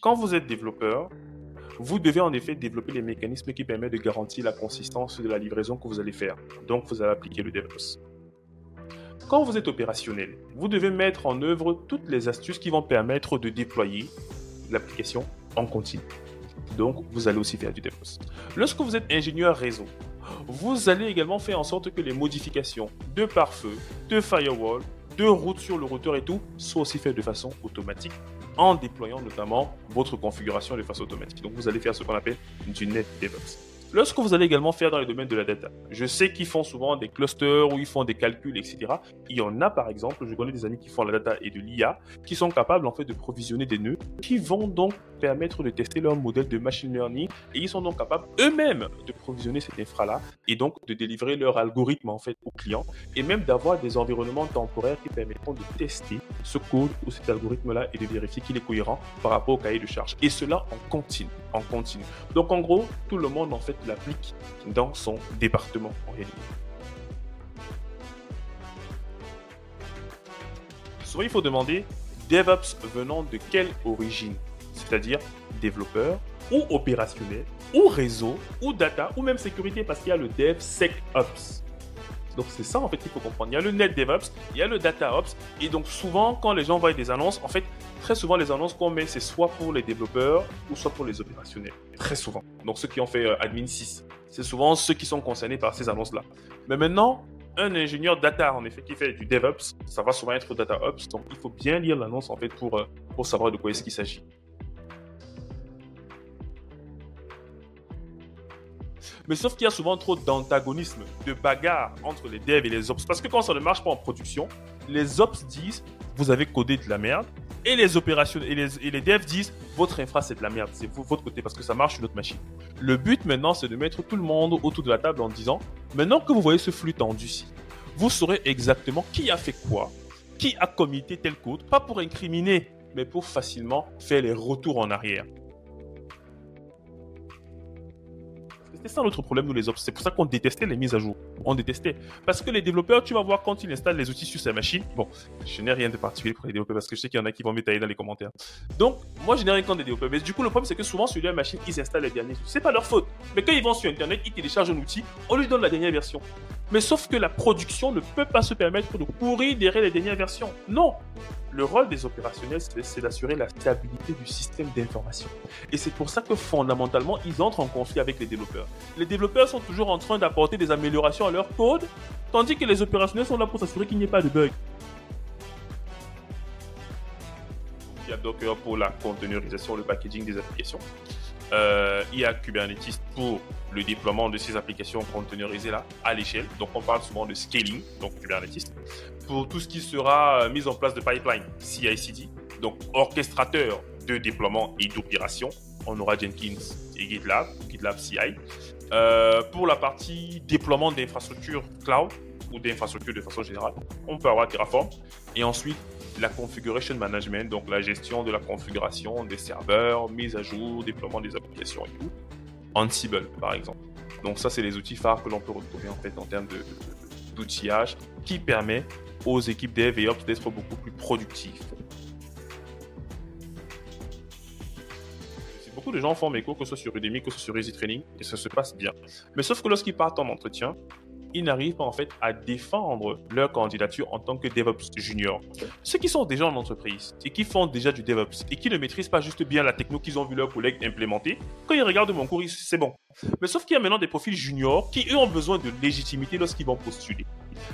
Quand vous êtes développeur, vous devez en effet développer les mécanismes qui permettent de garantir la consistance de la livraison que vous allez faire. Donc, vous allez appliquer le DevOps. Quand vous êtes opérationnel, vous devez mettre en œuvre toutes les astuces qui vont permettre de déployer l'application en continu. Donc, vous allez aussi faire du DevOps. Lorsque vous êtes ingénieur réseau, vous allez également faire en sorte que les modifications de pare-feu, de firewall, de route sur le routeur et tout soient aussi faites de façon automatique en déployant notamment votre configuration de façon automatique. Donc, vous allez faire ce qu'on appelle du net DevOps. Lorsque vous allez également faire dans le domaine de la data, je sais qu'ils font souvent des clusters où ils font des calculs, etc. Il y en a par exemple, je connais des amis qui font la data et de l'IA, qui sont capables en fait de provisionner des nœuds, qui vont donc permettre de tester leur modèle de machine learning et ils sont donc capables eux-mêmes de provisionner cette infra-là et donc de délivrer leur algorithme en fait aux clients et même d'avoir des environnements temporaires qui permettront de tester ce code ou cet algorithme-là et de vérifier qu'il est cohérent par rapport au cahier de charge. Et cela en continu, Donc en gros, tout le monde en fait l'applique dans son département en réalité. Souvent, il faut demander DevOps venant de quelle origine? C'est-à-dire développeur ou opérationnel ou réseau ou data ou même sécurité parce qu'il y a le DevSecOps. Donc c'est ça en fait qu'il faut comprendre. Il y a le Net DevOps, il y a le DataOps et donc souvent quand les gens voient des annonces, en fait très souvent les annonces qu'on met c'est soit pour les développeurs ou soit pour les opérationnels. Très souvent. Donc ceux qui ont fait euh, Admin 6, c'est souvent ceux qui sont concernés par ces annonces-là. Mais maintenant, un ingénieur data, en effet, qui fait du DevOps, ça va souvent être DataOps. Donc, il faut bien lire l'annonce, en fait, pour, euh, pour savoir de quoi est-ce qu'il s'agit. Mais sauf qu'il y a souvent trop d'antagonisme, de bagarre entre les devs et les ops. Parce que quand ça ne marche pas en production, les ops disent vous avez codé de la merde. Et les opérations et les, devs disent votre infra c'est de la merde, c'est votre côté parce que ça marche sur notre machine. Le but maintenant c'est de mettre tout le monde autour de la table en disant maintenant que vous voyez ce flux tendu-ci, vous saurez exactement qui a fait quoi, qui a committé tel code, pas pour incriminer, mais pour facilement faire les retours en arrière. C'était ça notre problème, nous les ops. C'est pour ça qu'on détestait les mises à jour. On détestait. Parce que les développeurs, tu vas voir quand ils installent les outils sur sa machine. Bon, je n'ai rien de particulier pour les développeurs parce que je sais qu'il y en a qui vont m'étaler dans les commentaires. Donc, moi, je n'ai rien contre les développeurs. Mais du coup, le problème, c'est que souvent, sur leur machine, ils installent les derniers outils. C'est pas leur faute. Mais quand ils vont sur Internet, ils téléchargent un outil, on lui donne la dernière version. Mais sauf que la production ne peut pas se permettre de courir derrière les dernières versions. Non. Le rôle des opérationnels, c'est d'assurer la stabilité du système d'information. Et c'est pour ça que fondamentalement, ils entrent en conflit avec les développeurs. Les développeurs sont toujours en train d'apporter des améliorations à leur code, tandis que les opérationnels sont là pour s'assurer qu'il n'y ait pas de bugs. Il y a Docker pour la containerisation, le packaging des applications. Euh, il y a Kubernetes pour le déploiement de ces applications containerisées là à l'échelle. Donc on parle souvent de scaling, donc Kubernetes. Pour tout ce qui sera euh, mis en place de pipeline, CI/CD, donc orchestrateur de déploiement et d'opération, on aura Jenkins et GitLab, GitLab CI. Euh, pour la partie déploiement d'infrastructures cloud ou d'infrastructures de façon générale, on peut avoir Terraform. Et ensuite, la configuration management, donc la gestion de la configuration des serveurs, mise à jour, déploiement des applications et tout. Ansible, par exemple. Donc ça, c'est les outils phares que l'on peut retrouver en fait en termes d'outillage qui permet aux équipes dev et ops d'être beaucoup plus productives. Beaucoup de gens font mes cours, que ce soit sur Udemy, que ce soit sur Easy Training, et ça se passe bien. Mais sauf que lorsqu'ils partent en entretien, ils n'arrivent pas en fait à défendre leur candidature en tant que DevOps junior. Ceux qui sont déjà en entreprise et qui font déjà du DevOps et qui ne maîtrisent pas juste bien la techno qu'ils ont vu leurs collègues implémenter, quand ils regardent mon cours, c'est bon. Mais sauf qu'il y a maintenant des profils juniors qui eux ont besoin de légitimité lorsqu'ils vont postuler.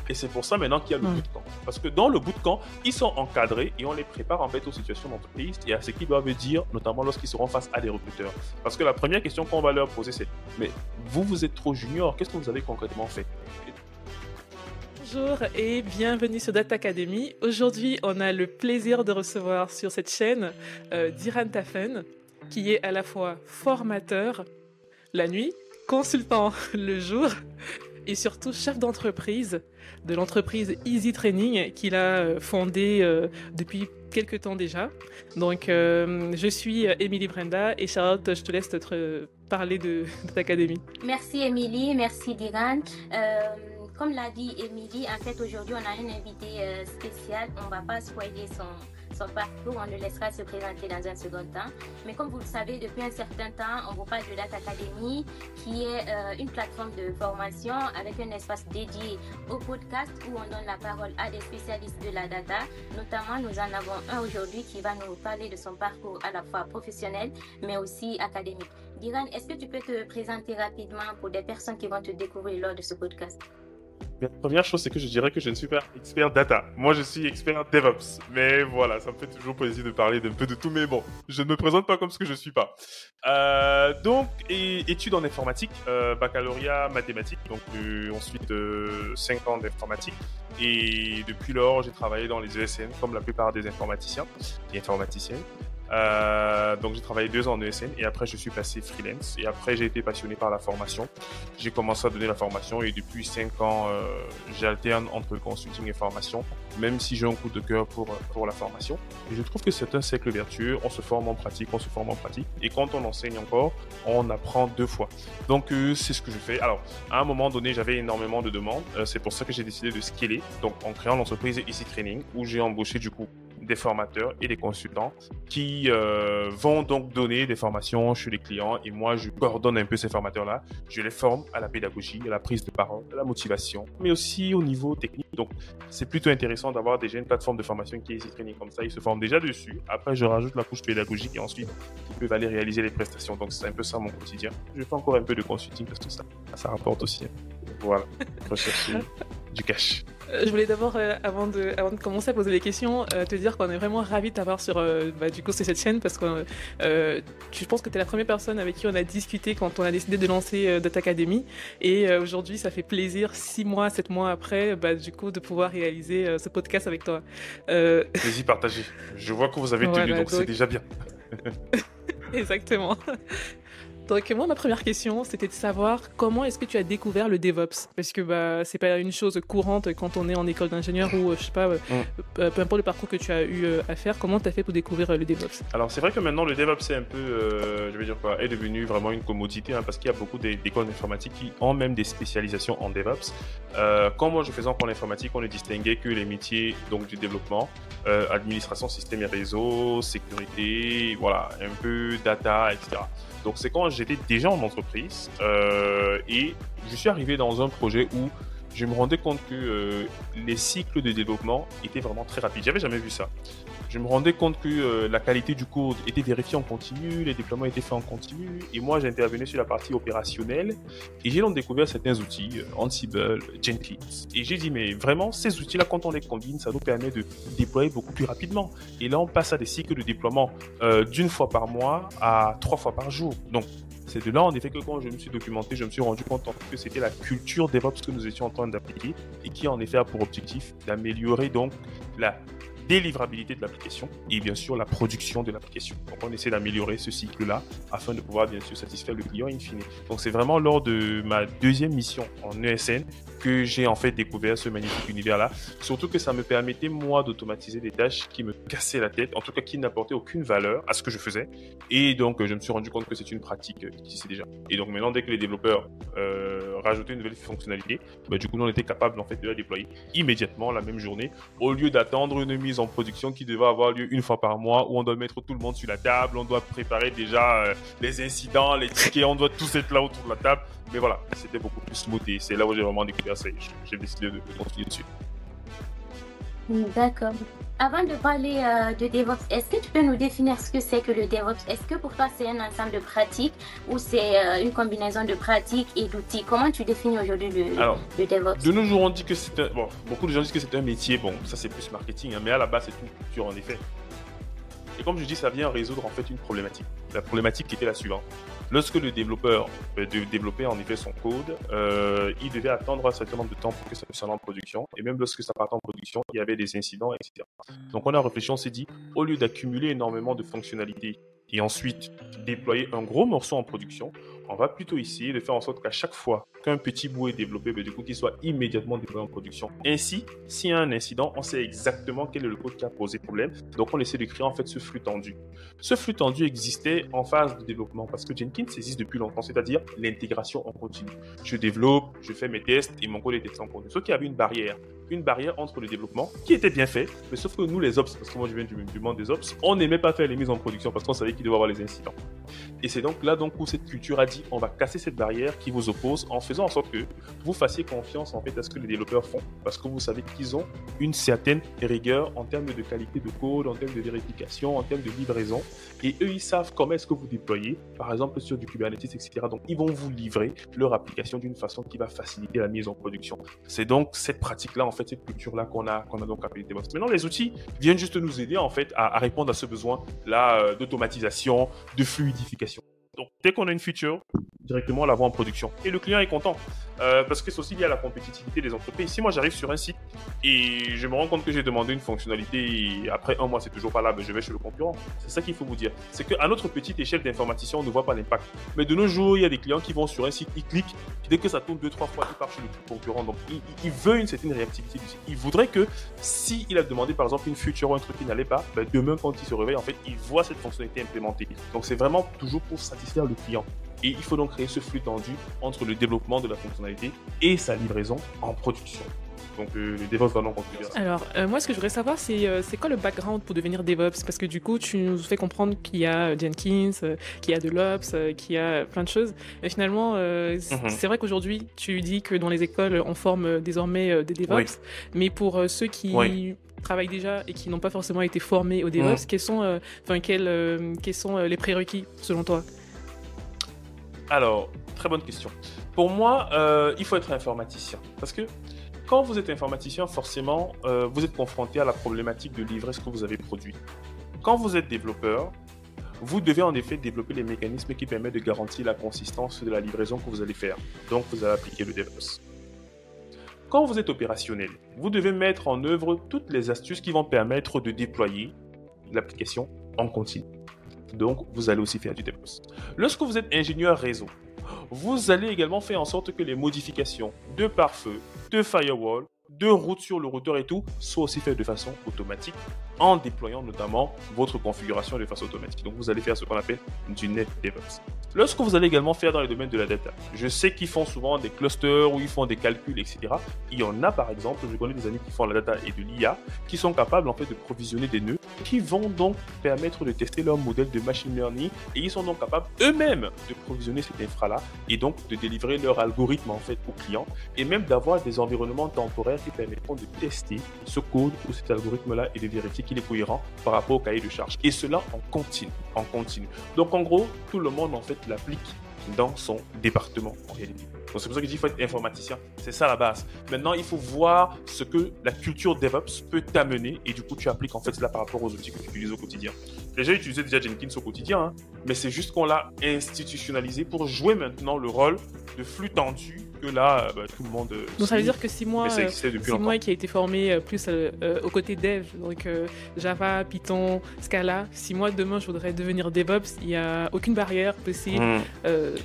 Et c'est pour ça maintenant qu'il y a le bootcamp. Parce que dans le bootcamp, ils sont encadrés et on les prépare en fait aux situations d'entreprise et à ce qu'ils doivent dire, notamment lorsqu'ils seront face à des recruteurs. Parce que la première question qu'on va leur poser, c'est Mais vous, vous êtes trop junior, qu'est-ce que vous avez concrètement fait? Bonjour et bienvenue sur Data Academy. Aujourd'hui, on a le plaisir de recevoir sur cette chaîne euh, Diran Tafen, qui est à la fois formateur la nuit, consultant le jour et surtout chef d'entreprise de l'entreprise Easy Training qu'il a euh, fondée euh, depuis quelques temps déjà. Donc, euh, je suis Émilie Brenda et Charlotte, je te laisse te parler de, de, ta académie. Merci Émilie, merci Diran. comme l'a dit Émilie, en fait, aujourd'hui, on a un invité euh, spécial. On ne va pas spoiler son, son parcours, on le laissera se présenter dans un second temps. Mais comme vous le savez, depuis un certain temps, on vous parle de Data Academy, qui est euh, une plateforme de formation avec un espace dédié au podcast où on donne la parole à des spécialistes de la data. Notamment, nous en avons un aujourd'hui qui va nous parler de son parcours à la fois professionnel, mais aussi académique. Diran, est-ce que tu peux te présenter rapidement pour des personnes qui vont te découvrir lors de ce podcast? La première chose, c'est que je dirais que je ne suis pas expert data. Moi, je suis expert DevOps. Mais voilà, ça me fait toujours plaisir de parler d'un peu de tout. Mais bon, je ne me présente pas comme ce que je suis pas. Euh, donc, études en informatique, euh, baccalauréat mathématiques. Donc, euh, ensuite, 5 ans d'informatique. Et depuis lors, j'ai travaillé dans les ESN, comme la plupart des informaticiens et informaticiennes. Euh, donc j'ai travaillé deux ans en ESN et après je suis passé freelance et après j'ai été passionné par la formation. J'ai commencé à donner la formation et depuis cinq ans euh, j'alterne entre consulting et formation, même si j'ai un coup de cœur pour pour la formation. Et je trouve que c'est un cercle vertueux. On se forme en pratique, on se forme en pratique et quand on enseigne encore, on apprend deux fois. Donc euh, c'est ce que je fais. Alors à un moment donné j'avais énormément de demandes. C'est pour ça que j'ai décidé de scaler. Donc en créant l'entreprise Easy Training où j'ai embauché du coup des formateurs et des consultants qui euh, vont donc donner des formations chez les clients et moi je coordonne un peu ces formateurs-là. Je les forme à la pédagogie, à la prise de parole, à la motivation, mais aussi au niveau technique. Donc c'est plutôt intéressant d'avoir déjà une plateforme de formation qui est ici training comme ça. Ils se forment déjà dessus. Après je rajoute la couche pédagogique et ensuite ils peuvent aller réaliser les prestations. Donc c'est un peu ça mon quotidien. Je fais encore un peu de consulting parce que ça, ça rapporte aussi. Voilà, rechercher du cash. Euh, je voulais d'abord, euh, avant, de, avant de commencer à poser les questions, euh, te dire qu'on est vraiment ravis de t'avoir sur bah, du coup, cette chaîne parce que je pense que tu es la première personne avec qui on a discuté quand on a décidé de lancer Data Academy. Et aujourd'hui, ça fait plaisir, six mois, sept mois après, bah, du coup, de pouvoir réaliser ce podcast avec toi. Plaisir partagé. Je vois que vous avez tenu, donc c'est déjà bien. Exactement. Donc moi, ma première question, c'était de savoir comment est-ce que tu as découvert le DevOps? Parce que bah, c'est pas une chose courante quand on est en école d'ingénieur ou je sais pas, euh, mm. peu importe le parcours que tu as eu euh, à faire, comment tu as fait pour découvrir euh, le DevOps? Alors c'est vrai que maintenant le DevOps c'est un peu, je vais dire quoi, est devenu vraiment une commodité hein, parce qu'il y a beaucoup d'écoles informatiques qui ont même des spécialisations en DevOps. quand moi je faisais encore l'informatique, on ne distinguait que les métiers donc du développement, administration, système et réseau, sécurité, voilà, un peu data, etc. Donc c'est quand j'étais déjà en entreprise euh, et je suis arrivé dans un projet où je me rendais compte que euh, les cycles de développement étaient vraiment très rapides. J'avais jamais vu ça. Je me rendais compte que euh, la qualité du code était vérifiée en continu, les déploiements étaient faits en continu, et moi j'intervenais sur la partie opérationnelle, et j'ai donc découvert certains outils, euh, Ansible, Jenkins, et j'ai dit mais vraiment ces outils-là quand on les combine, ça nous permet de déployer beaucoup plus rapidement. Et là on passe à des cycles de déploiement d'une fois par mois à trois fois par jour. Donc c'est de là, en effet, que quand je me suis documenté, je me suis rendu compte que c'était la culture DevOps que nous étions en train d'appliquer et qui en effet a pour objectif d'améliorer donc la délivrabilité de l'application et bien sûr la production de l'application. Donc on essaie d'améliorer ce cycle-là afin de pouvoir bien sûr satisfaire le client in fine. Donc c'est vraiment lors de ma deuxième mission en ESN que j'ai en fait découvert ce magnifique univers-là. Surtout que ça me permettait moi d'automatiser des tâches qui me cassaient la tête, en tout cas qui n'apportaient aucune valeur à ce que je faisais. Et donc je me suis rendu compte que c'est une pratique qui existait déjà. Et donc maintenant dès que les développeurs euh, rajoutaient une nouvelle fonctionnalité, bah, du coup on était capable en fait de la déployer immédiatement la même journée au lieu d'attendre une mise en production qui devait avoir lieu une fois par mois où on doit mettre tout le monde sur la table, on doit préparer déjà euh, les incidents, les tickets, on doit tous être là autour de la table. Mais voilà, c'était beaucoup plus smooth et c'est là où j'ai vraiment découvert ça j'ai décidé de, continuer dessus. D'accord. Avant de parler euh, de DevOps, est-ce que tu peux nous définir ce que c'est que le DevOps? Est-ce que pour toi c'est un ensemble de pratiques ou c'est euh, une combinaison de pratiques et d'outils? Comment tu définis aujourd'hui le, DevOps? De nos jours, on dit que c'est un... Bon, beaucoup de gens disent que c'est un métier. Bon, ça c'est plus marketing, hein, mais à la base c'est une culture en effet. Et comme je dis, ça vient résoudre en fait une problématique. La problématique qui était la suivante. Lorsque le développeur euh, développait en effet son code, euh, il devait attendre un certain nombre de temps pour que ça puisse aller en production. Et même lorsque ça partait en production, il y avait des incidents, etc. Donc on a réfléchi, on s'est dit, au lieu d'accumuler énormément de fonctionnalités et ensuite déployer un gros morceau en production, on va plutôt essayer de faire en sorte qu'à chaque fois qu'un petit bout est développé, ben, du coup, qu'il soit immédiatement déployé en production. Ainsi, s'il y a un incident, on sait exactement quel est le code qui a posé problème. Donc, on essaie de créer en fait ce flux tendu. Ce flux tendu existait en phase de développement parce que Jenkins existe depuis longtemps, c'est-à-dire l'intégration en continu. Je développe, je fais mes tests et mon code est testé en continu. Sauf qu'il y avait une barrière une barrière entre le développement qui était bien fait, mais sauf que nous, les ops, parce que moi je viens du, monde des ops, on n'aimait pas faire les mises en production parce qu'on savait qu'il devait avoir les incidents. Et c'est donc là donc où cette culture a dit on va casser cette barrière qui vous oppose en faisant en sorte que vous fassiez confiance en fait à ce que les développeurs font parce que vous savez qu'ils ont une certaine rigueur en termes de qualité de code, en termes de vérification, en termes de livraison et eux ils savent comment est-ce que vous déployez par exemple sur du Kubernetes etc. Donc ils vont vous livrer leur application d'une façon qui va faciliter la mise en production. C'est donc cette pratique là en fait cette culture là qu'on a qu'on a donc appelé DevOps. Maintenant les outils viennent juste nous aider en fait à, répondre à ce besoin là euh, d'automatisation, de fluidification. Donc, dès qu'on a une feature, directement on la voit en production. Et le client est content. Euh, parce que c'est aussi lié à la compétitivité des entreprises. Si moi j'arrive sur un site et je me rends compte que j'ai demandé une fonctionnalité et après un mois c'est toujours pas là, ben je vais chez le concurrent. C'est ça qu'il faut vous dire. C'est qu'à notre petite échelle d'informaticien, on ne voit pas l'impact. Mais de nos jours, il y a des clients qui vont sur un site, ils cliquent, dès que ça tourne deux, trois fois, ils partent chez le concurrent. Donc il, il veut une certaine réactivité du site. Il voudrait que si il a demandé par exemple une feature ou un truc qui n'allait pas, ben demain quand il se réveille, en fait, il voit cette fonctionnalité implémentée. Donc c'est vraiment toujours pour satisfaire le client. Et il faut donc créer ce flux tendu entre le développement de la fonctionnalité et sa livraison en production. Donc euh, le DevOps va donc contribuer. Alors, euh, moi, ce que je voudrais savoir, c'est euh, c'est quoi le background pour devenir DevOps? Parce que du coup, tu nous fais comprendre qu'il y a Jenkins, euh, qu'il y a de l'Ops, euh, qu'il y a plein de choses. Mais finalement, Mhm. c'est vrai qu'aujourd'hui, tu dis que dans les écoles, on forme désormais des DevOps. Oui. Mais pour ceux qui Oui. travaillent déjà et qui n'ont pas forcément été formés au DevOps, quels sont, enfin, quels, quels sont les prérequis selon toi? Alors, très bonne question. Pour moi, euh, il faut être informaticien. Parce que quand vous êtes informaticien, forcément, euh, vous êtes confronté à la problématique de livrer ce que vous avez produit. Quand vous êtes développeur, vous devez en effet développer les mécanismes qui permettent de garantir la consistance de la livraison que vous allez faire. Donc, vous allez appliquer le DevOps. Quand vous êtes opérationnel, vous devez mettre en œuvre toutes les astuces qui vont permettre de déployer l'application en continu. Donc, vous allez aussi faire du DevOps. Lorsque vous êtes ingénieur réseau, vous allez également faire en sorte que les modifications de pare-feu, de firewall, de route sur le routeur et tout soient aussi faites de façon automatique en déployant notamment votre configuration de façon automatique. Donc vous allez faire ce qu'on appelle du net DevOps. Lorsque vous allez également faire dans les domaines de la data, je sais qu'ils font souvent des clusters ou ils font des calculs, etc. Il y en a par exemple, je connais des amis qui font la data et de l'IA, qui sont capables en fait de provisionner des nœuds qui vont donc permettre de tester leur modèle de machine learning et ils sont donc capables eux-mêmes de provisionner cette infra-là et donc de délivrer leur algorithme en fait aux clients et même d'avoir des environnements temporaires qui permettront de tester ce code ou cet algorithme-là et de vérifier qu'il est cohérent par rapport au cahier de charge. Et cela en continu, en continu. Donc en gros, tout le monde en fait l'applique dans son département en réalité. Donc c'est pour ça que je dis faut être informaticien. C'est ça la base. Maintenant, il faut voir ce que la culture DevOps peut t'amener et du coup, tu appliques en fait cela par rapport aux outils que tu utilises au quotidien. Les gens utilisaient déjà Jenkins au quotidien, hein, mais c'est juste qu'on l'a institutionnalisé pour jouer maintenant le rôle de flux tendu que là, euh, bah, tout le monde. euh, Donc ça veut dire que si moi, c'est moi qui ai été formé euh, plus au côté dev, donc Java, Python, Scala. Si moi demain je voudrais devenir DevOps, il n'y a aucune barrière possible, Hmm.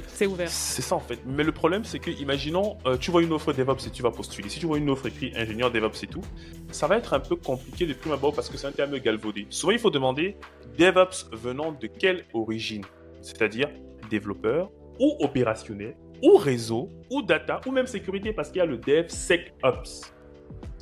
c'est ouvert. C'est ça en fait. Mais le problème, c'est que, imaginons, tu vois une offre DevOps et tu vas postuler. Si tu vois une offre écrite ingénieur DevOps et tout, ça va être un peu compliqué de prime abord parce que c'est un terme galvaudé. Souvent, il faut demander DevOps venant de quelle origine? C'est-à-dire développeur ou opérationnel ou réseau ou data ou même sécurité parce qu'il y a le DevSecOps.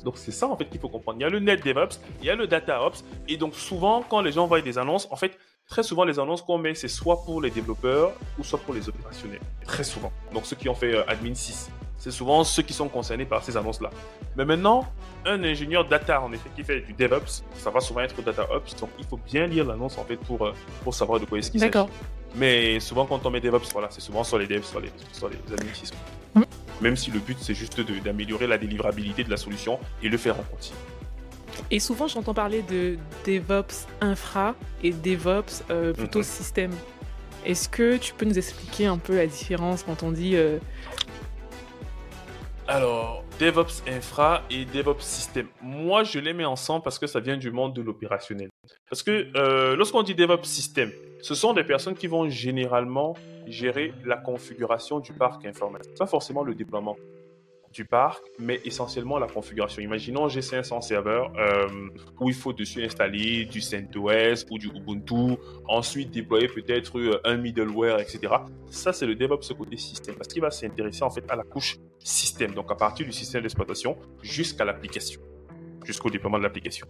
Donc c'est ça en fait qu'il faut comprendre. Il y a le Net DevOps, il y a le DataOps et donc souvent quand les gens voient des annonces, en fait très souvent les annonces qu'on met c'est soit pour les développeurs ou soit pour les opérationnels. Très souvent. Donc ceux qui ont fait euh, admin 6, c'est souvent ceux qui sont concernés par ces annonces là. Mais maintenant, un ingénieur data en effet qui fait du DevOps, ça va souvent être DataOps. Donc il faut bien lire l'annonce en fait pour euh, pour savoir de quoi est-ce qu'il s'agit. D'accord. Mais souvent, quand on met DevOps, voilà, c'est souvent sur les devs, sur les, sur les sont. Mhm. Même si le but, c'est juste d'améliorer la délivrabilité de la solution et le faire en continu. Et souvent j'entends parler de DevOps infra et DevOps euh, plutôt Mhm. système. Est-ce que tu peux nous expliquer un peu la différence quand on dit euh, Alors, DevOps infra et DevOps système. Moi, je les mets ensemble parce que ça vient du monde de l'opérationnel. Parce que euh, lorsqu'on dit DevOps système, ce sont des personnes qui vont généralement gérer la configuration du parc informatique, pas forcément le déploiement du parc, mais essentiellement la configuration. Imaginons j'ai 500 serveurs euh, où il faut dessus installer du CentOS ou du Ubuntu, ensuite déployer peut-être euh, un middleware, etc. Ça, c'est le DevOps côté système, parce qu'il va s'intéresser en fait à la couche système, donc à partir du système d'exploitation jusqu'à l'application jusqu'au déploiement de l'application.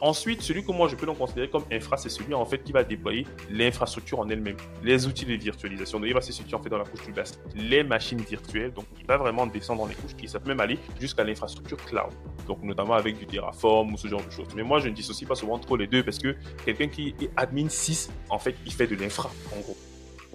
Ensuite, celui que moi je peux donc considérer comme infra, c'est celui en fait qui va déployer l'infrastructure en elle-même, les outils de virtualisation. Donc il va se situer en fait dans la couche du bas, les machines virtuelles. Donc il va vraiment descendre dans les couches, ça peut même aller jusqu'à l'infrastructure cloud. Donc notamment avec du Terraform ou ce genre de choses. Mais moi je ne dissocie pas souvent trop les deux parce que quelqu'un qui est admin 6, en fait, il fait de l'infra en gros.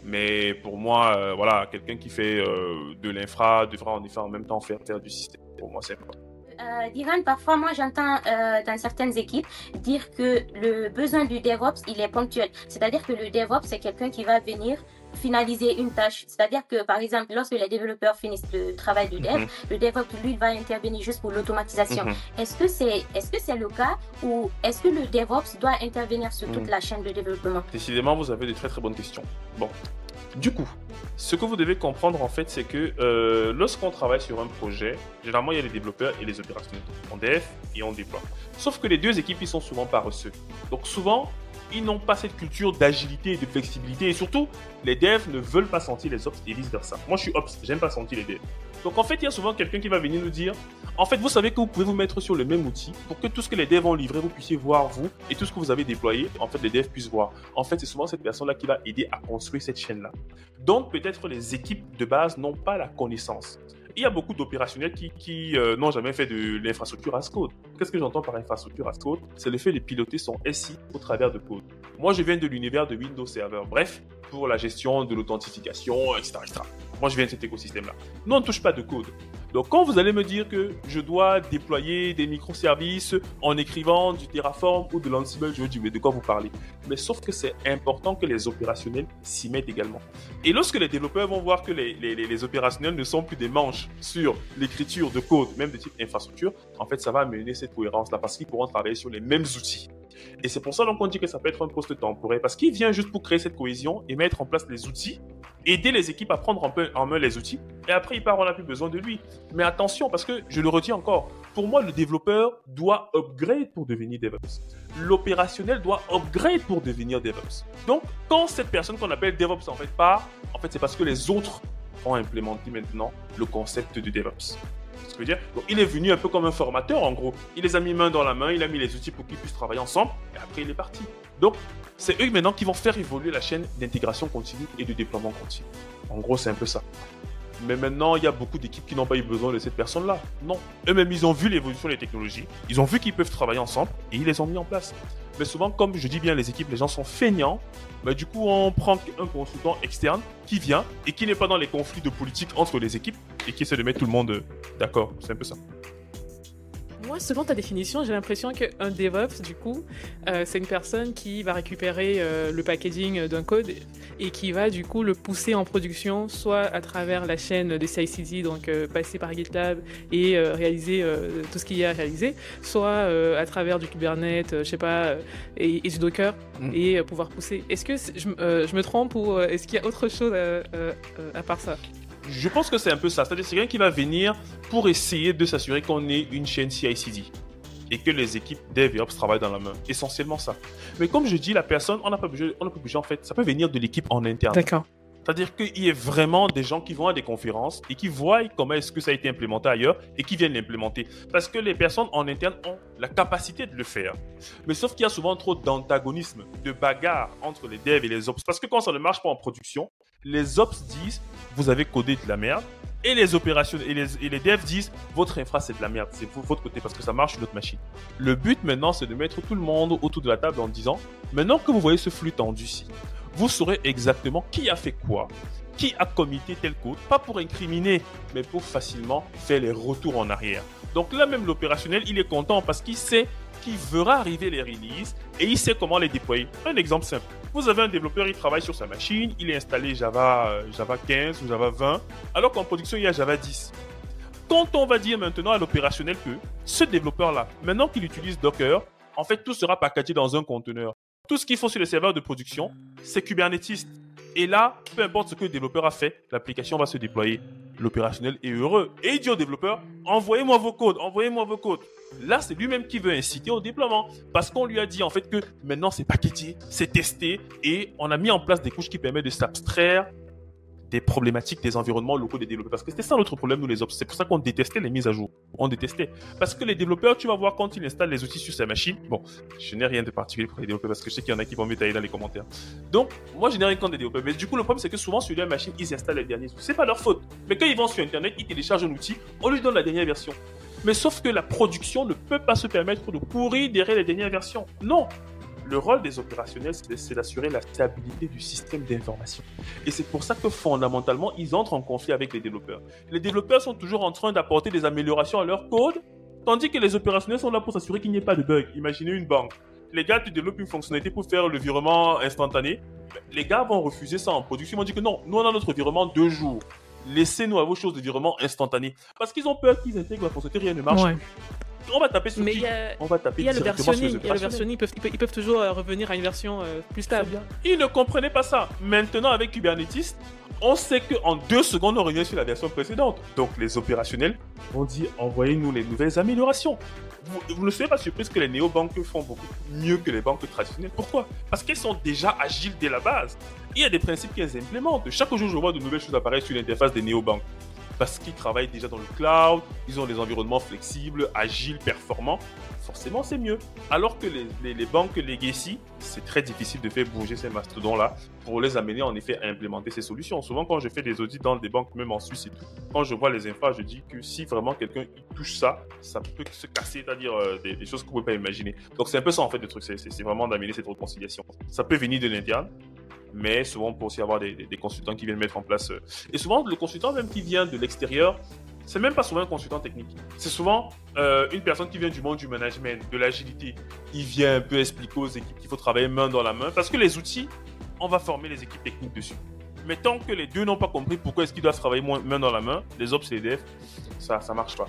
Mais pour moi, euh, voilà, quelqu'un qui fait euh, de l'infra devra en effet en même temps faire, faire du système. Pour moi, c'est important. Euh, Diran, parfois, moi, j'entends euh, dans certaines équipes dire que le besoin du DevOps, il est ponctuel. C'est-à-dire que le DevOps, c'est quelqu'un qui va venir finaliser une tâche. C'est-à-dire que, par exemple, lorsque les développeurs finissent le travail du dev, Mhm. le DevOps, lui, va intervenir juste pour l'automatisation. Mhm. Est-ce que c'est est-ce que c'est le cas ou est-ce que le DevOps doit intervenir sur toute Mhm. la chaîne de développement? Décidément, vous avez de très très bonnes questions. Bon, du coup, ce que vous devez comprendre en fait, c'est que euh, lorsqu'on travaille sur un projet, généralement il y a les développeurs et les opérationnels. On dev et on déploie. Sauf que les deux équipes, ils sont souvent paresseux. Donc souvent, ils n'ont pas cette culture d'agilité et de flexibilité. Et surtout, les devs ne veulent pas sentir les ops et vice versa. Moi, je suis ops, j'aime pas sentir les devs. Donc en fait, il y a souvent quelqu'un qui va venir nous dire en fait, vous savez que vous pouvez vous mettre sur le même outil pour que tout ce que les devs ont livré, vous puissiez voir vous et tout ce que vous avez déployé, en fait, les devs puissent voir. En fait, c'est souvent cette personne-là qui va aider à construire cette chaîne-là. Donc, peut-être les équipes de base n'ont pas la connaissance. Il y a beaucoup d'opérationnels qui, euh, n'ont jamais fait de l'infrastructure as code. Qu'est-ce que j'entends par infrastructure as code? C'est le fait de piloter son SI au travers de code. Moi, je viens de l'univers de Windows Server. Bref, pour la gestion de l'authentification, etc., etc. Moi, je viens de cet écosystème-là. Nous, on ne touche pas de code. Donc, quand vous allez me dire que je dois déployer des microservices en écrivant du Terraform ou de l'Ansible, je veux dire, mais de quoi vous parlez? Mais sauf que c'est important que les opérationnels s'y mettent également. Et lorsque les développeurs vont voir que les- les opérationnels ne sont plus des manches sur l'écriture de code, même de type infrastructure, en fait, ça va amener cette cohérence-là parce qu'ils pourront travailler sur les mêmes outils. Et c'est pour ça qu'on dit que ça peut être un poste temporaire parce qu'il vient juste pour créer cette cohésion et mettre en place les outils, aider les équipes à prendre en, main les outils, et après, il part, on n'a plus besoin de lui. Mais attention, parce que je le retiens encore, pour moi, le développeur doit upgrade pour devenir DevOps. L'opérationnel doit upgrade pour devenir DevOps. Donc, quand cette personne qu'on appelle DevOps en fait part, en fait, c'est parce que les autres ont implémenté maintenant le concept de DevOps. Il est venu un peu comme un formateur en gros. Il les a mis main dans la main, il a mis les outils pour qu'ils puissent travailler ensemble, et après il est parti. Donc, c'est eux maintenant qui vont faire évoluer la chaîne d'intégration continue et de déploiement continu. En gros, c'est un peu ça. Mais maintenant, il y a beaucoup d'équipes qui n'ont pas eu besoin de cette personne-là. Non. Eux-mêmes, ils ont vu l'évolution des technologies, ils ont vu qu'ils peuvent travailler ensemble et ils les ont mis en place. Mais souvent, comme je dis bien, les équipes, les gens sont feignants. Mais du coup, on prend un consultant externe qui vient et qui n'est pas dans les conflits de politique entre les équipes et qui essaie de mettre tout le monde euh, d'accord. C'est un peu ça. Moi, selon ta définition, j'ai l'impression qu'un DevOps, du coup, euh, c'est une personne qui va récupérer euh, le packaging d'un code et qui va, du coup, le pousser en production, soit à travers la chaîne de CI/CD, donc euh, passer par GitLab et réaliser tout ce qu'il y a à réaliser, soit à travers du Kubernetes, je sais pas, et, et du Docker, Mm. et pouvoir pousser. Est-ce que je, me trompe ou est-ce qu'il y a autre chose à, à part ça? Je pense que c'est un peu ça. C'est-à-dire c'est quelqu'un qui va venir pour essayer de s'assurer qu'on ait une chaîne CI/CD et que les équipes Dev et Ops travaillent dans la main. Essentiellement ça. Mais comme je dis, la personne, on n'a pas besoin, on n'a pas besoin en fait. Ça peut venir de l'équipe en interne. D'accord. C'est-à-dire qu'il y a vraiment des gens qui vont à des conférences et qui voient comment est-ce que ça a été implémenté ailleurs et qui viennent l'implémenter. Parce que les personnes en interne ont la capacité de le faire. Mais sauf qu'il y a souvent trop d'antagonisme, de bagarre entre les devs et les ops. Parce que quand ça ne marche pas en production, les ops disent vous avez codé de la merde. Et les opérations et les, devs disent votre infra c'est de la merde, c'est votre côté parce que ça marche sur notre machine. Le but maintenant c'est de mettre tout le monde autour de la table en disant maintenant que vous voyez ce flux tendu-ci, vous saurez exactement qui a fait quoi, qui a commité tel code, pas pour incriminer, mais pour facilement faire les retours en arrière. Donc là même l'opérationnel, il est content parce qu'il sait qu'il verra arriver les releases et il sait comment les déployer. Un exemple simple. Vous avez un développeur, il travaille sur sa machine, il est installé Java, euh, Java 15 ou Java 20, alors qu'en production, il y a Java 10. Quand on va dire maintenant à l'opérationnel que ce développeur-là, maintenant qu'il utilise Docker, en fait, tout sera packagé dans un conteneur. Tout ce qu'il faut sur le serveur de production, c'est Kubernetes. Et là, peu importe ce que le développeur a fait, l'application va se déployer. L'opérationnel est heureux. Et il dit au développeur, envoyez-moi vos codes, envoyez-moi vos codes. Là, c'est lui-même qui veut inciter au déploiement. Parce qu'on lui a dit en fait que maintenant c'est paqueté, c'est testé et on a mis en place des couches qui permettent de s'abstraire des problématiques des environnements locaux des développeurs. Parce que c'était ça notre problème, nous les ops. C'est pour ça qu'on détestait les mises à jour. On détestait. Parce que les développeurs, tu vas voir quand ils installent les outils sur sa machine. Bon, je n'ai rien de particulier pour les développeurs parce que je sais qu'il y en a qui vont me tailler dans les commentaires. Donc, moi, je n'ai rien contre les développeurs. Mais du coup, le problème, c'est que souvent, sur leur machine, ils installent les derniers outils. C'est pas leur faute. Mais quand ils vont sur Internet, ils téléchargent un outil, on lui donne la dernière version. Mais sauf que la production ne peut pas se permettre de pourrir derrière les dernières versions. Non, le rôle des opérationnels, c'est d'assurer la stabilité du système d'information. Et c'est pour ça que fondamentalement, ils entrent en conflit avec les développeurs. Les développeurs sont toujours en train d'apporter des améliorations à leur code, tandis que les opérationnels sont là pour s'assurer qu'il n'y ait pas de bug. Imaginez une banque. Les gars, tu développes une fonctionnalité pour faire le virement instantané. Les gars vont refuser ça en production. Ils vont dire que non, nous on a notre virement deux jours. Laissez-nous à vos choses de virement instantané. Parce qu'ils ont peur qu'ils intègrent la fonctionnalité, rien ne marche. Ouais. On va taper sur Mais qui a, On va taper il y a le versionning, il y a le ils peuvent, ils peuvent, ils peuvent toujours euh, revenir à une version euh, plus stable. Ils ne comprenaient pas ça. Maintenant, avec Kubernetes, on sait qu'en deux secondes, on revient sur la version précédente. Donc, les opérationnels vont dire envoyez-nous les nouvelles améliorations. Vous, vous ne serez pas surpris que les néobanques font beaucoup mieux que les banques traditionnelles. Pourquoi? Parce qu'elles sont déjà agiles dès la base. Il y a des principes qu'elles implémentent. Chaque jour, je vois de nouvelles choses apparaître sur l'interface des néobanques. Parce qu'ils travaillent déjà dans le cloud, ils ont des environnements flexibles, agiles, performants. Forcément, c'est mieux. Alors que les, les- les banques legacy, c'est très difficile de faire bouger ces mastodons-là pour les amener en effet à implémenter ces solutions. Souvent, quand je fais des audits dans des banques, même en Suisse et tout, quand je vois les infras, je dis que si vraiment quelqu'un touche ça, ça peut se casser, c'est-à-dire euh, des, choses vous ne pouvez pas imaginer. Donc, c'est un peu ça en fait le truc, c'est vraiment d'amener cette réconciliation. Ça peut venir de l'interne, mais souvent, on peut aussi avoir des, consultants qui viennent mettre en place. euh, Et souvent, le consultant même qui vient de l'extérieur, c'est même pas souvent un consultant technique. C'est souvent euh, une personne qui vient du monde du management, de l'agilité. Il vient un peu expliquer aux équipes qu'il faut travailler main dans la main, parce que les outils, on va former les équipes techniques dessus. Mais tant que les deux n'ont pas compris pourquoi est-ce qu'ils doivent travailler main dans la main, les ops et ça, ça marche pas.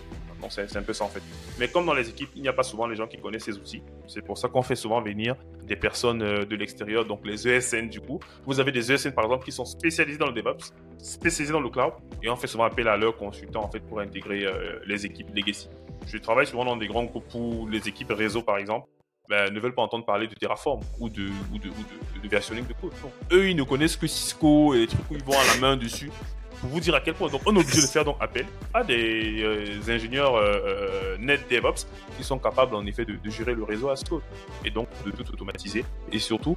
C'est un peu ça en fait. Mais comme dans les équipes, il n'y a pas souvent les gens qui connaissent ces outils. C'est pour ça qu'on fait souvent venir des personnes euh, de l'extérieur, donc les ESN du coup. Vous avez des ESN par exemple qui sont spécialisés dans le DevOps, spécialisés dans le cloud, et on fait souvent appel à leurs consultants en fait pour intégrer euh, les équipes legacy. Je travaille souvent dans des grands groupes où les équipes réseau par exemple ben, ne veulent pas entendre parler de Terraform ou de, ou de, ou de, de versionning de code. Eux, ils ne connaissent que Cisco et les trucs où ils vont à la main dessus pour vous dire à quel point. Donc, on est obligé de faire donc appel à des euh, ingénieurs euh, euh, net DevOps qui sont capables en effet de, gérer le réseau as code et donc de tout automatiser et surtout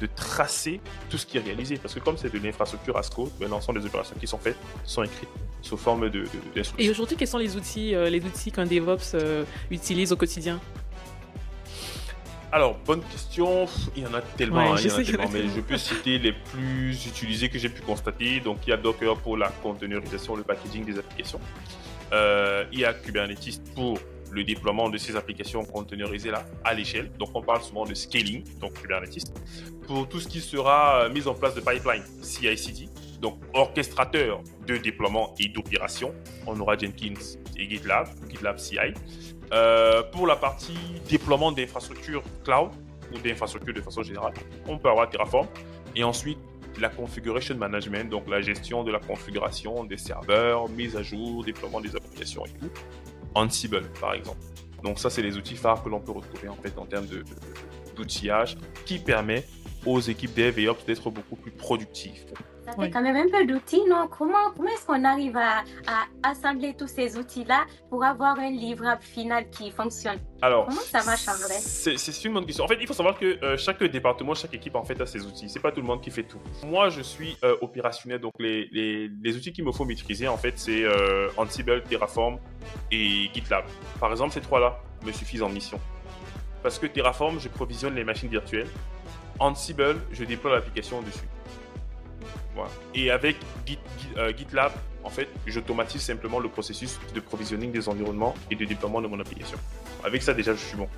de tracer tout ce qui est réalisé. Parce que comme c'est de l'infrastructure as code, ben, l'ensemble des opérations qui sont faites sont écrites sous forme de, Et aujourd'hui, quels sont les outils, euh, les outils qu'un DevOps utilise au quotidien? Alors, bonne question. Il y en a tellement, Ouais, hein, je il y en a tellement, mais je peux citer les plus utilisés que j'ai pu constater. Donc, il y a Docker pour la containerisation, le packaging des applications. Euh, il y a Kubernetes pour le déploiement de ces applications containerisées là à l'échelle. Donc, on parle souvent de scaling, donc Kubernetes. Pour tout ce qui sera euh, mis en place de pipeline CI/CD, donc orchestrateur de déploiement et d'opération, on aura Jenkins et GitLab, GitLab CI. Euh, pour la partie déploiement d'infrastructures cloud ou d'infrastructures de façon générale, on peut avoir Terraform. Et ensuite, la configuration management, donc la gestion de la configuration des serveurs, mise à jour, déploiement des applications et tout. Ansible, par exemple. Donc ça, c'est les outils phares que l'on peut retrouver en fait en termes d'outillage qui permet aux équipes dev et ops d'être beaucoup plus productives. Ça fait quand même un peu d'outils, non? Comment, comment est-ce qu'on arrive à, à assembler tous ces outils-là pour avoir un livrable final qui fonctionne? Alors, Comment ça marche en vrai? C'est c'est une bonne question. En fait, il faut savoir que euh, chaque département, chaque équipe en fait a ses outils. C'est pas tout le monde qui fait tout. Moi, je suis euh, opérationnel, donc les, les, les outils qu'il me faut maîtriser en fait, c'est euh, Ansible, Terraform et GitLab. Par exemple, ces trois-là me suffisent en mission. Parce que Terraform, je provisionne les machines virtuelles. Ansible, je déploie l'application dessus. Voilà. Et avec euh, GitLab, en fait, j'automatise simplement le processus de provisioning des environnements et de déploiement de mon application. Avec ça, déjà, je suis bon.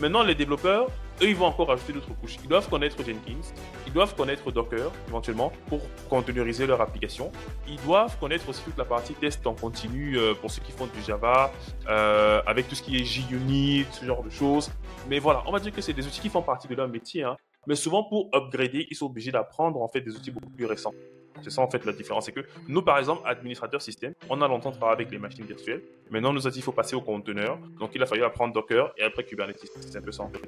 Maintenant, les développeurs, eux, ils vont encore ajouter d'autres couches. Ils doivent connaître Jenkins, ils doivent connaître Docker, éventuellement, pour containeriser leur application. Ils doivent connaître aussi toute la partie test en continu euh, pour ceux qui font du Java, euh, avec tout ce qui est JUnit, ce genre de choses. Mais voilà, on va dire que c'est des outils qui font partie de leur métier. Hein. Mais souvent, pour upgrader, ils sont obligés d'apprendre en fait des outils beaucoup plus récents. C'est ça en fait la différence. C'est que nous, par exemple, administrateurs système, on a longtemps travaillé avec les machines virtuelles. Maintenant, nous a dit qu'il faut passer au conteneur. Donc, il a fallu apprendre Docker et après Kubernetes. C'est un peu ça en fait.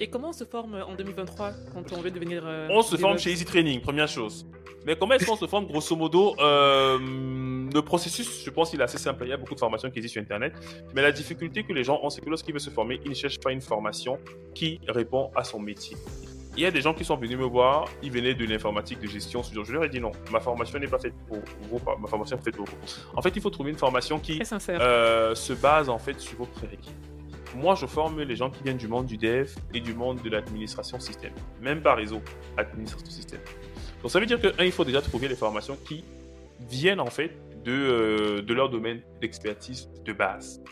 Et comment on se forme en 2023 quand on veut devenir. Euh, on se forme chez Easy Training, première chose. Mais comment est-ce qu'on se forme Grosso modo, euh, le processus, je pense qu'il est assez simple. Il y a beaucoup de formations qui existent sur Internet. Mais la difficulté que les gens ont, c'est que lorsqu'ils veulent se former, ils ne cherchent pas une formation qui répond à son métier. Il y a des gens qui sont venus me voir, ils venaient de l'informatique de gestion. Je leur ai dit non, ma formation n'est pas faite pour vous, ma formation est faite pour vous. En fait, il faut trouver une formation qui euh, se base en fait sur vos prérequis. Moi, je forme les gens qui viennent du monde du dev et du monde de l'administration système, même par réseau, administration système. Donc ça veut dire que, un, il faut déjà trouver les formations qui viennent en fait de, euh, de leur domaine d'expertise de base.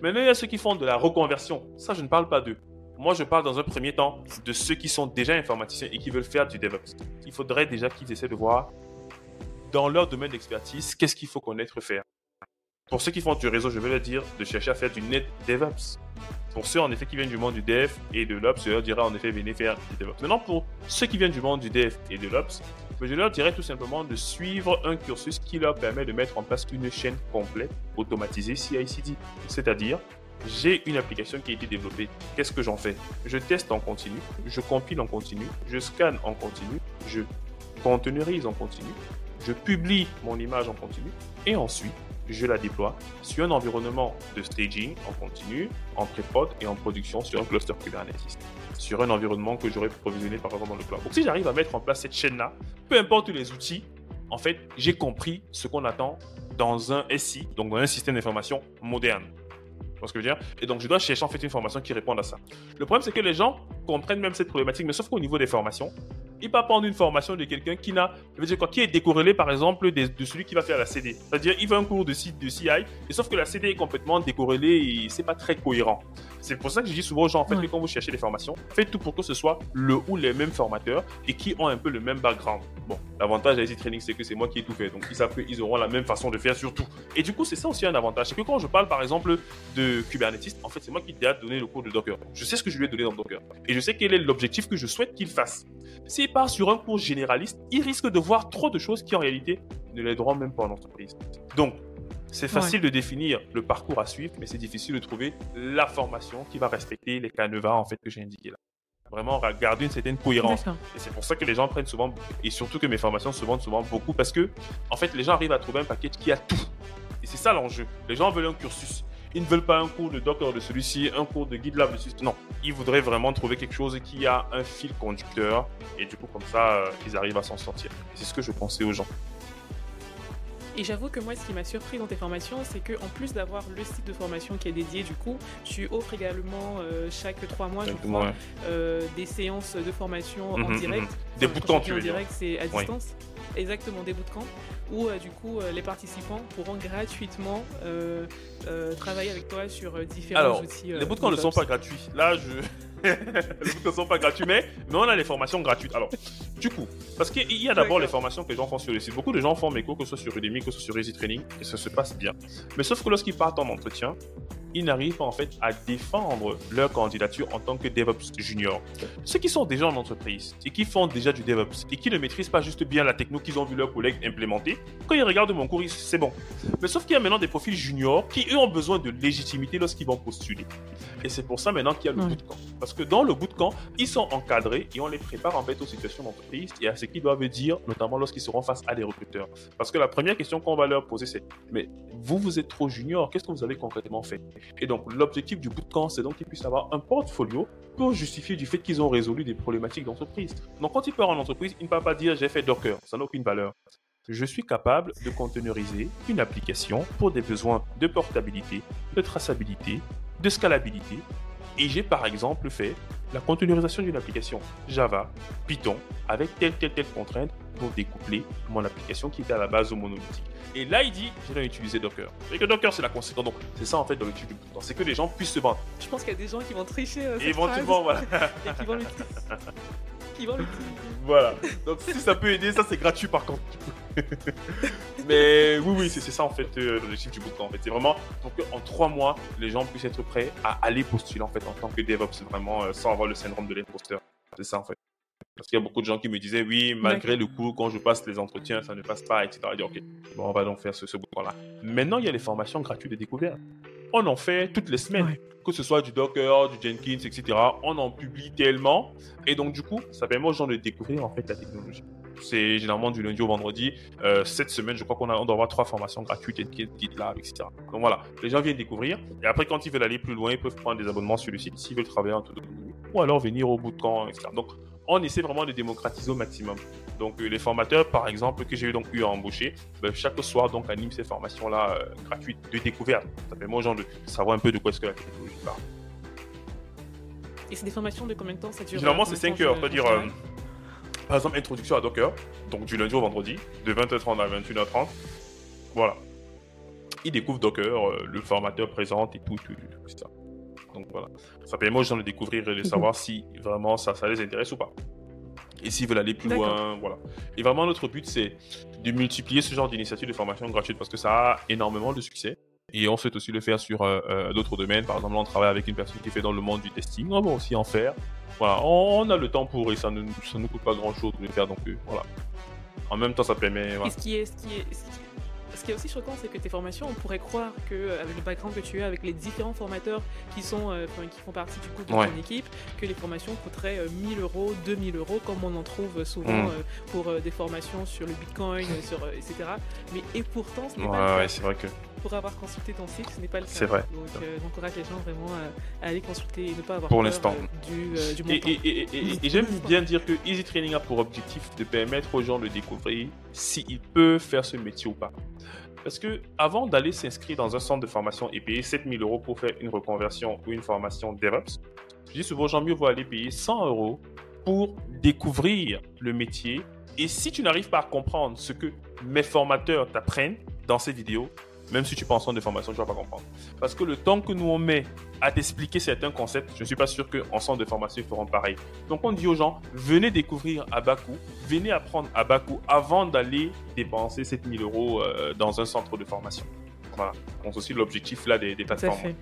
Maintenant, il y a ceux qui font de la reconversion. Ça, je ne parle pas d'eux. Moi, je parle dans un premier temps de ceux qui sont déjà informaticiens et qui veulent faire du DevOps. Il faudrait déjà qu'ils essaient de voir dans leur domaine d'expertise qu'est-ce qu'il faut connaître faire. Pour ceux qui font du réseau, je vais leur dire de chercher à faire du net DevOps. Pour ceux en effet qui viennent du monde du dev et de l'ops, je leur dirais en effet venez faire du DevOps. Maintenant, pour ceux qui viennent du monde du dev et de l'ops, je leur dirais tout simplement de suivre un cursus qui leur permet de mettre en place une chaîne complète automatisée CI/CD. C'est-à-dire, j'ai une application qui a été développée. Qu'est-ce que j'en fais? Je teste en continu, je compile en continu, je scanne en continu, je containerise en continu, je publie mon image en continu et ensuite je la déploie sur un environnement de staging en continu, en pré-prod et en production sur un cluster Kubernetes. Sur un environnement que j'aurais provisionné par exemple dans le cloud. Donc si j'arrive à mettre en place cette chaîne-là, peu importe les outils, en fait, j'ai compris ce qu'on attend dans un SI, donc dans un système d'information moderne. Tu vois ce que je veux dire? Et donc, je dois chercher en fait une formation qui réponde à ça. Le problème, c'est que les gens comprennent même cette problématique, mais sauf qu'au niveau des formations, il peut prendre une formation de quelqu'un qui n'a, je veux dire quoi, qui est décorrélé par exemple de, celui qui va faire la CD. C'est-à-dire, il veut un cours de, de CI, et sauf que la CD est complètement décorrélée et c'est pas très cohérent. C'est pour ça que je dis souvent aux gens, en fait, que quand vous cherchez des formations, faites tout pour que ce soit le ou les mêmes formateurs et qui ont un peu le même background. Bon, l'avantage d'Easy Training, c'est que c'est moi qui ai tout fait. Donc, ils savent qu'ils auront la même façon de faire surtout. Et du coup, c'est ça aussi un avantage. C'est que quand je parle, par exemple, de Kubernetes, en fait, c'est moi qui ai donné le cours de Docker. Je sais ce que je lui ai donné dans Docker. Et je sais quel est l'objectif que je souhaite qu'il fasse. S'il part sur un cours généraliste, il risque de voir trop de choses qui, en réalité, ne l'aideront même pas en entreprise. Donc, c'est facile de définir le parcours à suivre, mais c'est difficile de trouver la formation qui va respecter les canevas en fait que j'ai indiqués là. Vraiment garder une certaine cohérence. Et c'est pour ça que les gens prennent souvent, et surtout que mes formations se vendent souvent beaucoup, parce que en fait les gens arrivent à trouver un paquet qui a tout. Et c'est ça l'enjeu. Les gens veulent un cursus. Ils ne veulent pas un cours de Docker de celui-ci, un cours de GitLab de celui-ci. Non, ils voudraient vraiment trouver quelque chose qui a un fil conducteur. Et du coup, comme ça, euh, ils arrivent à s'en sortir. C'est ce que je pensais aux gens. Et j'avoue que moi, ce qui m'a surpris dans tes formations, c'est que en plus d'avoir le site de formation qui est dédié, du coup, tu offres également euh, chaque trois mois, je crois, euh, des séances de formation en mhm, direct. Mhm. Des bootcamps, tu veux En direct, c'est à distance. Exactement, des bootcamps où euh, du coup les participants pourront gratuitement travailler avec toi sur différents outils. les bootcamps ne sont pas gratuits. Là, je les ne sont pas gratuits, mais, mais on a les formations gratuites. Alors, du coup, parce qu'il y a d'abord les formations que les gens font sur le site. Beaucoup de gens font mes cours, que ce soit sur Udemy, que ce soit sur Easy Training, et ça se passe bien. Mais sauf que lorsqu'ils partent en entretien, ils n'arrivent pas en fait à défendre leur candidature en tant que DevOps junior. Ceux qui sont déjà en entreprise et qui font déjà du DevOps et qui ne maîtrisent pas juste bien la techno qu'ils ont vu leurs collègues implémenter, quand ils regardent mon cours, c'est bon. Mais sauf qu'il y a maintenant des profils juniors qui eux ont besoin de légitimité lorsqu'ils vont postuler. Et c'est pour ça maintenant qu'il y a le bootcamp. Parce que dans le bootcamp, ils sont encadrés et on les prépare en fait aux situations d'entreprise et à ce qu'ils doivent dire, notamment lorsqu'ils seront face à des recruteurs. Parce que la première question qu'on va leur poser, c'est Mais vous, vous êtes trop junior, qu'est-ce que vous avez concrètement fait? Et donc, l'objectif du bootcamp, c'est donc qu'ils puissent avoir un portfolio pour justifier du fait qu'ils ont résolu des problématiques d'entreprise. Donc, quand ils partent en entreprise, ils ne peuvent pas dire J'ai fait Docker, ça n'a aucune valeur je suis capable de containeriser une application pour des besoins de portabilité, de traçabilité, de scalabilité. Et j'ai par exemple fait la containerisation d'une application Java, Python, avec telle, telle, telle contrainte pour découpler mon application qui était à la base monolithique. Et là, il dit, j'ai utiliser Docker. Et que Docker, c'est la conséquence. Donc, c'est ça en fait dans le truc du bouton. C'est que les gens puissent se vendre. Je pense qu'il y a des gens qui vont tricher. Euh, Éventuellement, voilà. et qui vont Voilà. Donc, si ça peut aider, ça c'est gratuit par contre. Mais oui, oui, c'est ça en fait euh, l'objectif du bouton. En fait, c'est vraiment pour qu'en trois mois, les gens puissent être prêts à aller postuler en fait en tant que DevOps, vraiment euh, sans avoir le syndrome de l'imposteur. C'est ça en fait. Parce qu'il y a beaucoup de gens qui me disaient, oui, malgré le coup, quand je passe les entretiens, ça ne passe pas, etc. Je dis, ok, bon, on va donc faire ce, ce bouton-là. Maintenant, il y a les formations gratuites de découverte. On en fait toutes les semaines, que ce soit du Docker, du Jenkins, etc. On en publie tellement. Et donc, du coup, ça permet aux gens de découvrir en fait la technologie. C'est généralement du lundi au vendredi. Euh, cette semaine, je crois qu'on on doit avoir trois formations gratuites, GitLab, etc. Donc voilà, les gens viennent découvrir. Et après, quand ils veulent aller plus loin, ils peuvent prendre des abonnements sur le site s'ils veulent travailler en tout Ou alors venir au bout de camp, etc. Donc, on essaie vraiment de démocratiser au maximum. Donc euh, les formateurs, par exemple, que j'ai donc eu à embaucher, ben, chaque soir donc animent ces formations-là euh, gratuites de découverte. Ça permet aux gens de savoir un peu de quoi est-ce que la technologie parle. Et c'est des formations de combien de temps? Ça dure Généralement c'est 5 heures, c'est-à-dire euh, par exemple introduction à Docker, donc du lundi au vendredi, de 20h30 à 21h30. Voilà. Ils découvrent Docker, le formateur présente et tout, tout, tout, tout ça. Donc voilà, ça permet aux gens de découvrir et de mhm. savoir si vraiment ça, ça les intéresse ou pas. Et s'ils veulent aller plus loin, voilà. Et vraiment, notre but, c'est de multiplier ce genre d'initiatives de formation gratuite parce que ça a énormément de succès. Et on souhaite aussi le faire sur euh, euh, d'autres domaines. Par exemple, on travaille avec une personne qui fait dans le monde du testing. On va aussi en faire. Voilà, on, a le temps pour et ça ne ça nous coûte pas grand chose de le faire. Donc euh, voilà. En même temps, ça permet. Voilà. ce qui est, ce qui est, ce qui est aussi choquant, c'est que tes formations, on pourrait croire que euh, avec le background que tu as, avec les différents formateurs qui sont, euh, qui font partie du coup de ton équipe, que les formations coûteraient 1000 euh, euros, 2000 euros, comme on en trouve souvent mm. pour des formations sur le Bitcoin, sur, etc. Mais et pourtant, ce n'est pas le cas. c'est vrai que pour avoir consulté ton site, ce n'est pas le cas. C'est vrai. Donc, j'encourage les gens vraiment à, aller consulter et ne pas avoir pour l'instant du, du Et, et, et, et j'aime bien dire que Easy Training a pour objectif de permettre aux gens de découvrir s'ils peuvent faire ce métier ou pas. Parce que avant d'aller s'inscrire dans un centre de formation et payer 7000 euros pour faire une reconversion ou une formation DevOps, je dis souvent, j'en mieux vaut aller payer 100 euros pour découvrir le métier. Et si tu n'arrives pas à comprendre ce que mes formateurs t'apprennent dans ces vidéos, même si tu penses en de formation, tu vas pas comprendre. Parce que le temps que nous on met à t'expliquer certains concepts, je ne suis pas sûr qu'en centre de formation, ils feront pareil. Donc on dit aux gens, venez découvrir à bas coût, venez apprendre à bas coût avant d'aller dépenser 7000 euros euh, dans un centre de formation. Voilà. C'est aussi l'objectif là des, des plateformes.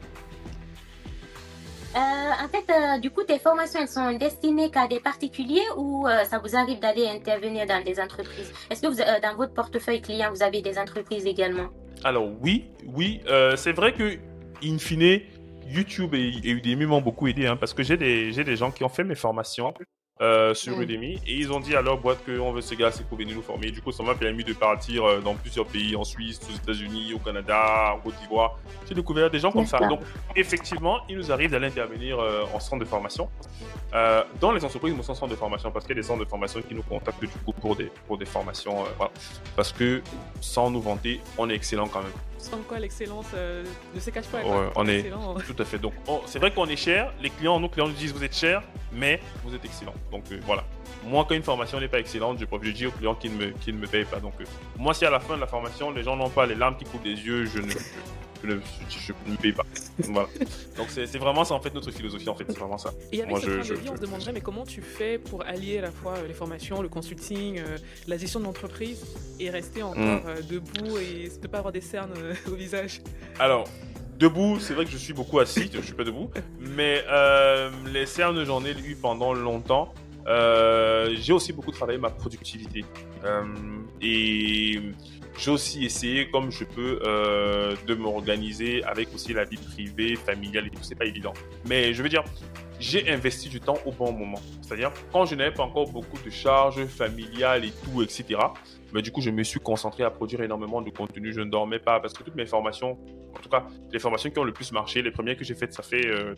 Euh, en fait, euh, du coup, tes formations, elles sont destinées qu'à des particuliers ou ça vous arrive d'aller intervenir dans des entreprises? Est-ce que vous, dans votre portefeuille client, vous avez des entreprises également? Alors oui, oui, euh, c'est vrai que in fine, YouTube et, Udemy m'ont beaucoup aidé hein, parce que j'ai des, j'ai des gens qui ont fait mes formations euh, sur. Udemy et ils ont dit à leur boîte qu'on veut ce gars, c'est pour venir nous former. Du coup, ça m'a permis de partir euh, dans plusieurs pays, en Suisse, aux États-Unis, au Canada, en Côte d'Ivoire. J'ai découvert des gens comme ça. Donc, effectivement, il nous arrive d'aller intervenir euh, en centre de formation dans les entreprises, mais sans centre de formation parce qu'il y a des centres de formation qui nous contactent du coup pour des, pour des formations. Voilà. Parce que sans nous vanter, on est excellent quand même quoi l'excellence ne se cache pas. on est tout à fait. Donc c'est vrai qu'on est cher. Les clients, nos clients nous disent vous êtes cher, mais vous êtes excellent. Donc euh, voilà. Moi, quand une formation n'est pas excellente, je, je dis aux clients qu'ils ne me, qu me payent pas. Donc euh, moi, si à la fin de la formation, les gens n'ont pas les larmes qui coulent des yeux, je ne, je, ne, je ne paye pas. voilà. Donc c'est vraiment ça en fait notre philosophie en fait, c'est vraiment ça. Et avec Moi, cette je, vie, on se demanderait mais comment tu fais pour allier à la fois les formations, le consulting, euh, la gestion de l'entreprise et rester encore mm. debout et ne pas avoir des cernes au visage? Alors, Debout, c'est vrai que je suis beaucoup assis, je suis pas debout, mais euh, les cernes, j'en ai eu pendant longtemps. Euh, j'ai aussi beaucoup travaillé ma productivité. Euh, et j'ai aussi essayé, comme je peux, de m'organiser avec aussi la vie privée, familiale et tout. C'est pas évident. Mais je veux dire, j'ai investi du temps au bon moment. C'est-à-dire, quand je n'avais pas encore beaucoup de charges familiales et tout, etc., mais du coup, je me suis concentré à produire énormément de contenu. Je ne dormais pas parce que toutes mes formations, en tout cas, les formations qui ont le plus marché, les premières que j'ai faites, ça fait euh,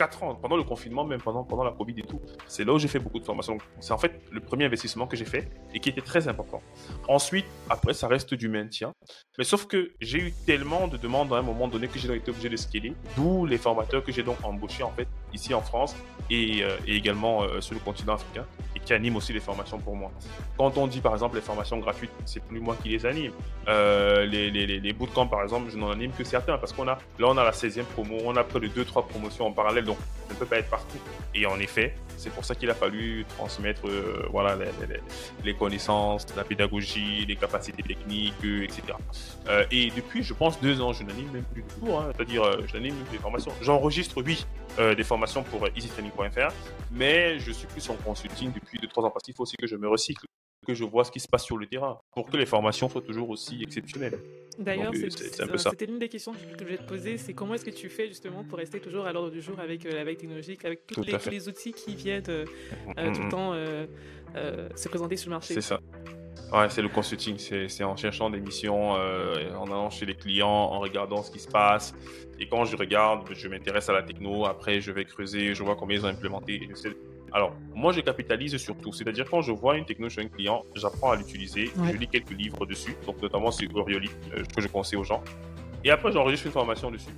4 ans, pendant le confinement, même pendant, pendant la Covid et tout. C'est là où j'ai fait beaucoup de formations. C'est en fait le premier investissement que j'ai fait et qui était très important. Ensuite, après, ça reste du maintien. Mais sauf que j'ai eu tellement de demandes à un moment donné que j'ai été obligé de scaler. D'où les formateurs que j'ai donc embauchés en fait ici en France et, euh, également euh, sur le continent africain qui anime aussi les formations pour moi. Quand on dit par exemple les formations gratuites, c'est plus moi qui les anime. Euh, les, les, les, bootcamps par exemple, je n'en anime que certains parce qu'on a là on a la 16e promo, on a près de 2-3 promotions en parallèle, donc ça ne peut pas être partout. Et en effet, c'est pour ça qu'il a fallu transmettre voilà, les, connaissances, la pédagogie, les capacités techniques, etc. Et depuis, je pense, deux ans, je n'anime même plus du tout. Hein. C'est-à-dire, je n'anime des formations. J'enregistre, oui, des formations pour easytraining.fr, mais je suis plus en consulting depuis deux, trois ans parce qu'il faut aussi que je me recycle que je vois ce qui se passe sur le terrain pour que les formations soient toujours aussi exceptionnelles. D'ailleurs, c'était l'une des questions que je vais te poser, c'est comment est-ce que tu fais justement pour rester toujours à l'ordre du jour avec euh, la veille technologique, avec tous les, outils qui viennent euh, euh, tout le temps se présenter sur le marché? C'est ça. Ouais, c'est le consulting, c'est en cherchant des missions, en allant chez les clients, en regardant ce qui se passe. Et quand je regarde, je m'intéresse à la techno, après je vais creuser, je vois combien ils ont implémenté. Et alors, moi, je capitalise sur tout. C'est-à-dire, quand je vois une techno chez un client, j'apprends à l'utiliser. Je lis quelques livres dessus, donc notamment sur Orioli, euh, que je conseille aux gens. Et après, j'enregistre une formation dessus.